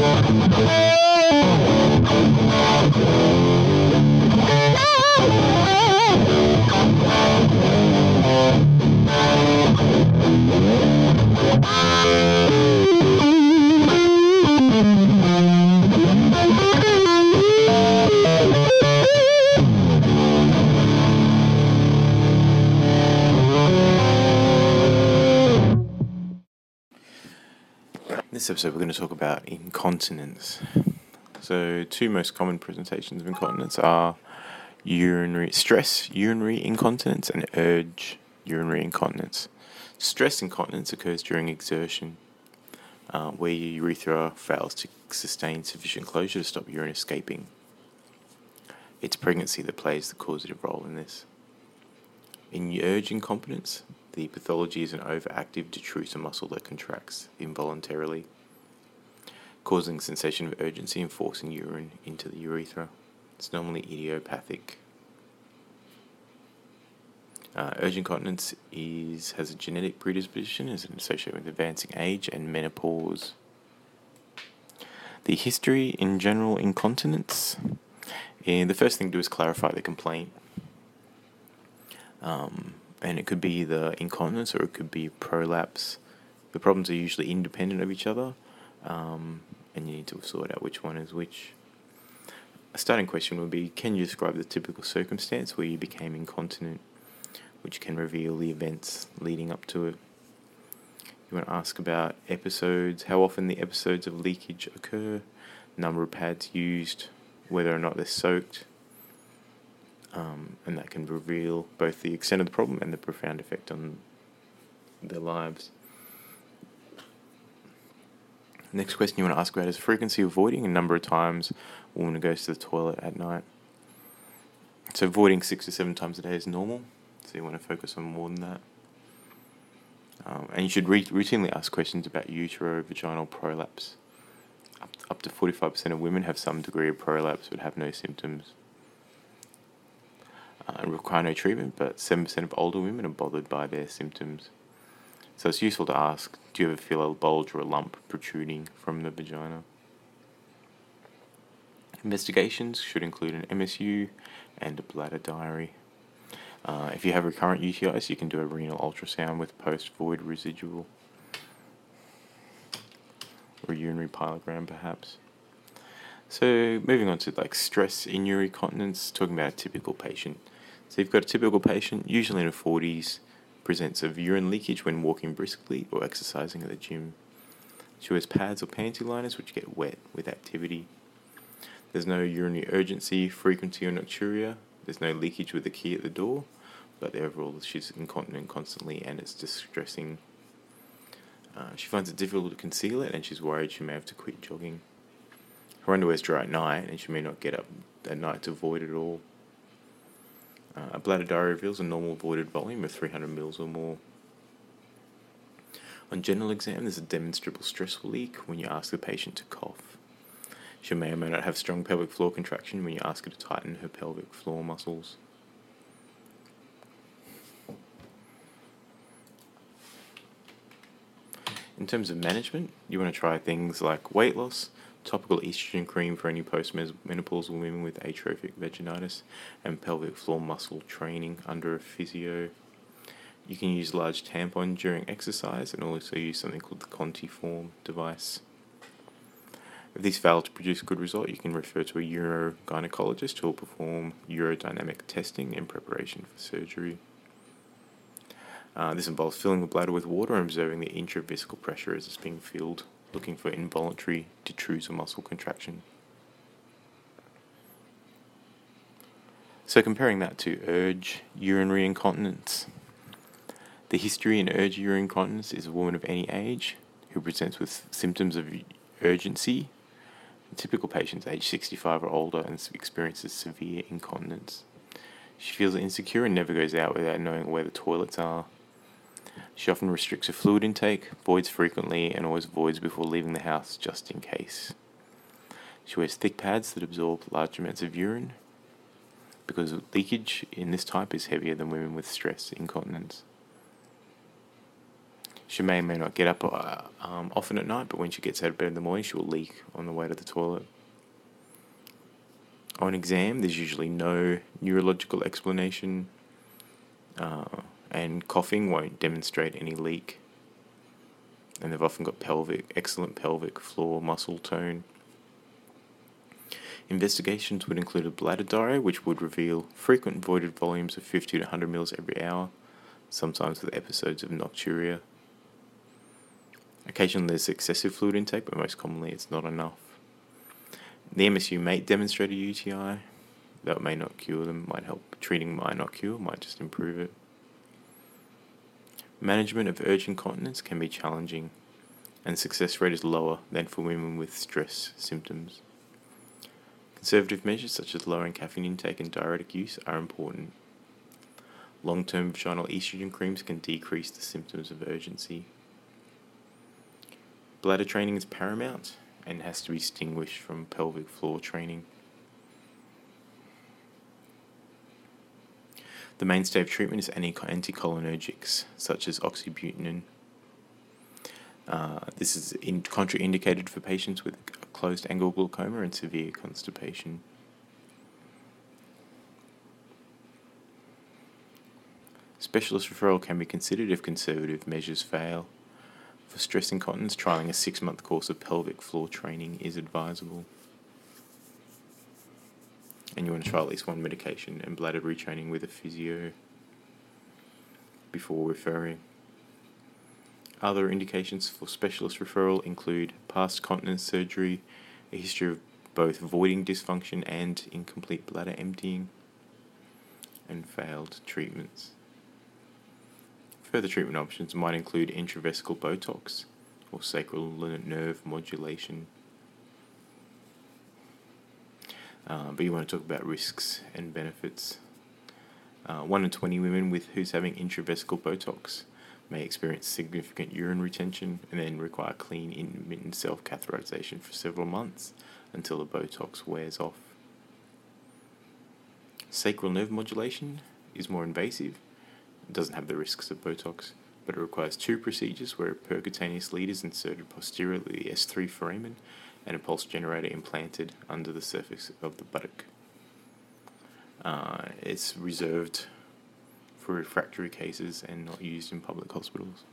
Música this episode, we're going to talk about incontinence. So, two most common presentations of incontinence are urinary stress, urinary incontinence, and urge urinary incontinence. Stress incontinence occurs during exertion, uh, where your urethra fails to sustain sufficient closure to stop urine escaping. It's pregnancy that plays the causative role in this. In urge incontinence, the pathology is an overactive detrusor muscle that contracts involuntarily, causing sensation of urgency and forcing urine into the urethra. It's normally idiopathic. Uh, urge incontinence is has a genetic predisposition, is associated with advancing age and menopause. The history in general incontinence. And the first thing to do is clarify the complaint. Um, and it could be the incontinence or it could be prolapse. The problems are usually independent of each other, um, and you need to sort out which one is which. A starting question would be Can you describe the typical circumstance where you became incontinent, which can reveal the events leading up to it? You want to ask about episodes, how often the episodes of leakage occur, number of pads used, whether or not they're soaked, um, and that can reveal both the extent of the problem and the profound effect on their lives. Next question you want to ask about is frequency of voiding, a number of times a woman goes to the toilet at night. So voiding six to seven times a day is normal, so you want to focus on more than that. Um, and you should re- routinely ask questions about uterovaginal prolapse. Up, up to 45% of women have some degree of prolapse but have no symptoms uh, require no treatment, but 7% of older women are bothered by their symptoms. So it's useful to ask do you ever feel a bulge or a lump protruding from the vagina? Investigations should include an MSU and a bladder diary. Uh, if you have recurrent UTIs, you can do a renal ultrasound with post void residual or urinary pyelogram, perhaps. So, moving on to like stress in urinary continence, talking about a typical patient. So you've got a typical patient, usually in her 40s, presents of urine leakage when walking briskly or exercising at the gym. She wears pads or panty liners which get wet with activity. There's no urinary urgency, frequency, or nocturia. There's no leakage with the key at the door, but overall she's incontinent constantly and it's distressing. Uh, she finds it difficult to conceal it and she's worried she may have to quit jogging. Her underwear is dry at night and she may not get up at night to void it all. Uh, a bladder diary reveals a normal voided volume of 300 mils or more. On general exam, there's a demonstrable stressful leak when you ask the patient to cough. She may or may not have strong pelvic floor contraction when you ask her to tighten her pelvic floor muscles. In terms of management, you want to try things like weight loss, topical estrogen cream for any postmenopausal women with atrophic vaginitis, and pelvic floor muscle training under a physio. You can use large tampon during exercise and also use something called the Contiform device. If these fail to produce good result, you can refer to a urogynecologist who will perform urodynamic testing in preparation for surgery. Uh, this involves filling the bladder with water and observing the intravesical pressure as it's being filled looking for involuntary detrusor muscle contraction. So, comparing that to urge urinary incontinence, the history in urge urinary incontinence is a woman of any age who presents with symptoms of urgency. Typical patients is age 65 or older and experiences severe incontinence. She feels insecure and never goes out without knowing where the toilets are. She often restricts her fluid intake, voids frequently, and always voids before leaving the house just in case. She wears thick pads that absorb large amounts of urine because leakage in this type is heavier than women with stress incontinence. She may or may not get up uh, um, often at night, but when she gets out of bed in the morning, she will leak on the way to the toilet. On exam, there's usually no neurological explanation, uh, and coughing won't demonstrate any leak. And they've often got pelvic, excellent pelvic floor muscle tone. Investigations would include a bladder diary, which would reveal frequent voided volumes of 50 to 100 mils every hour, sometimes with episodes of nocturia. Occasionally there's excessive fluid intake, but most commonly it's not enough. The MSU may demonstrate a UTI. That may not cure them, might help. Treating might not cure, might just improve it. Management of urge incontinence can be challenging, and success rate is lower than for women with stress symptoms. Conservative measures such as lowering caffeine intake and diuretic use are important. Long term vaginal estrogen creams can decrease the symptoms of urgency. Bladder training is paramount and has to be distinguished from pelvic floor training. The mainstay of treatment is anticholinergics, such as oxybutynin. Uh, this is in contraindicated for patients with closed angle glaucoma and severe constipation. Specialist referral can be considered if conservative measures fail. For stress incontinence, trialing a six month course of pelvic floor training is advisable. And you want to try at least one medication and bladder retraining with a physio before referring. Other indications for specialist referral include past continence surgery, a history of both voiding dysfunction and incomplete bladder emptying, and failed treatments. Further treatment options might include intravesical Botox or sacral nerve modulation. Uh, but you want to talk about risks and benefits. Uh, 1 in 20 women with who's having intravesical Botox may experience significant urine retention and then require clean intermittent self catheterization for several months until the Botox wears off. Sacral nerve modulation is more invasive it doesn't have the risks of Botox, but it requires two procedures where a percutaneous lead is inserted posteriorly the S3 foramen and a pulse generator implanted under the surface of the buttock. Uh, it's reserved for refractory cases and not used in public hospitals.